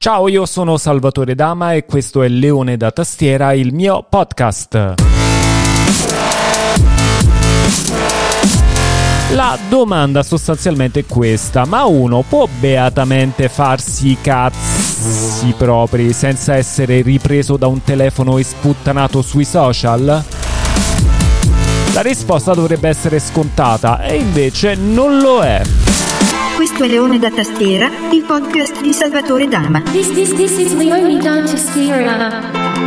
Ciao, io sono Salvatore Dama e questo è Leone da Tastiera, il mio podcast. La domanda sostanzialmente è questa, ma uno può beatamente farsi i cazzi propri senza essere ripreso da un telefono e sputtanato sui social? La risposta dovrebbe essere scontata e invece non lo è. Questo è Leone da Tastiera, il podcast di Salvatore Dama. This, this, this is Leone da Tastiera.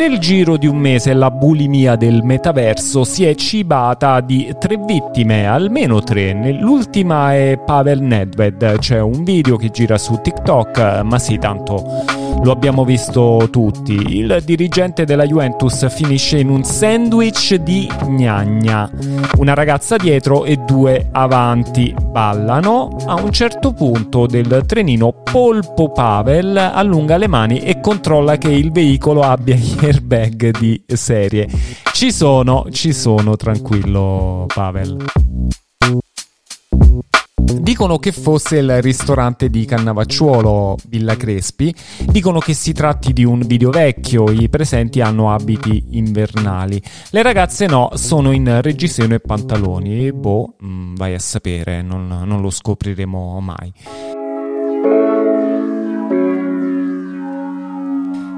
Nel giro di un mese la bulimia del metaverso si è cibata di tre vittime, almeno tre. L'ultima è Pavel Nedved, c'è un video che gira su TikTok, ma sì, tanto lo abbiamo visto tutti. Il dirigente della Juventus finisce in un sandwich di gnagna. Una ragazza dietro e due avanti ballano. A un certo punto del trenino Polpo Pavel allunga le mani e controlla che il veicolo abbia gli airbag di serie. Ci sono, ci sono, tranquillo Pavel. Dicono che fosse il ristorante di Cannavacciuolo Villa Crespi, dicono che si tratti di un video vecchio, i presenti hanno abiti invernali, le ragazze no, sono in reggiseno e pantaloni, e boh, mm, vai a sapere, non, non lo scopriremo mai.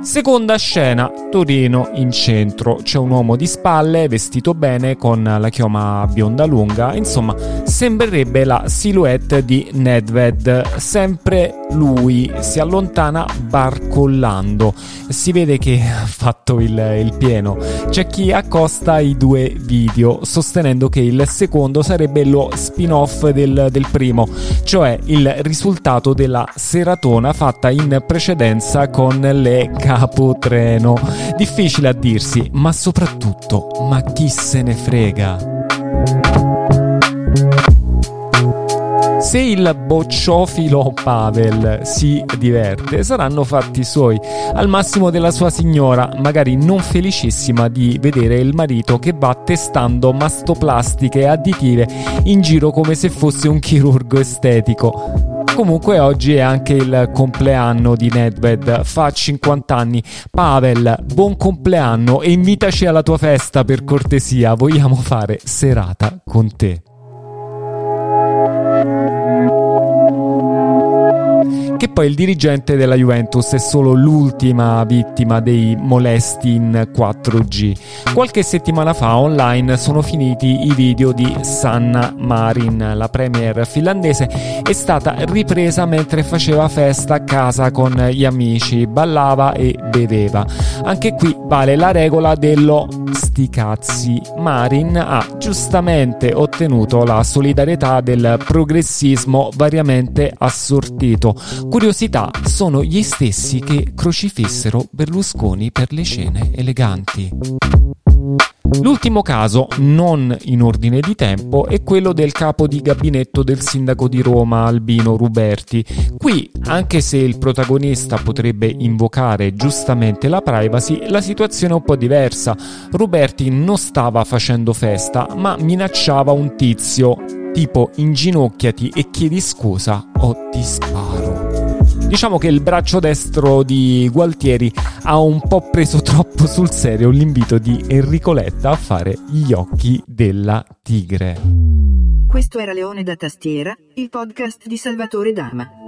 Seconda scena, Torino in centro. C'è un uomo di spalle, vestito bene, con la chioma bionda lunga. Insomma, sembrerebbe la silhouette di Nedved. Sempre lui si allontana barcollando. Si vede che ha fatto il, il pieno. C'è chi accosta i due video, sostenendo che il secondo sarebbe lo spin-off del, del primo, cioè il risultato della seratona fatta in precedenza con le capotreno. Difficile a dirsi, ma soprattutto, ma chi se ne frega? Se il bocciofilo Pavel si diverte, saranno fatti suoi, al massimo della sua signora, magari non felicissima di vedere il marito che va testando mastoplastiche additive in giro come se fosse un chirurgo estetico. Comunque oggi è anche il compleanno di Nedved, fa 50 anni. Pavel, buon compleanno e invitaci alla tua festa per cortesia, vogliamo fare serata con te. Che poi il dirigente della Juventus è solo l'ultima vittima dei molesti in 4G. Qualche settimana fa online sono finiti i video di Sanna Marin, la premier finlandese, è stata ripresa mentre faceva festa a casa con gli amici, ballava e beveva. Anche qui vale la regola dello sti cazzi. Marin ha giustamente ottenuto la solidarietà del progressismo variamente assortito Curiosità, sono gli stessi che crocifissero Berlusconi per le scene eleganti. L'ultimo caso, non in ordine di tempo, è quello del capo di gabinetto del sindaco di Roma, Albino Ruberti. Qui, anche se il protagonista potrebbe invocare giustamente la privacy, la situazione è un po' diversa. Ruberti non stava facendo festa, ma minacciava un tizio, tipo inginocchiati e chiedi scusa o ti sparo. Diciamo che il braccio destro di Gualtieri ha un po' preso troppo sul serio l'invito di Enrico Letta a fare gli occhi della tigre. Questo era Leone da tastiera, il podcast di Salvatore Dama.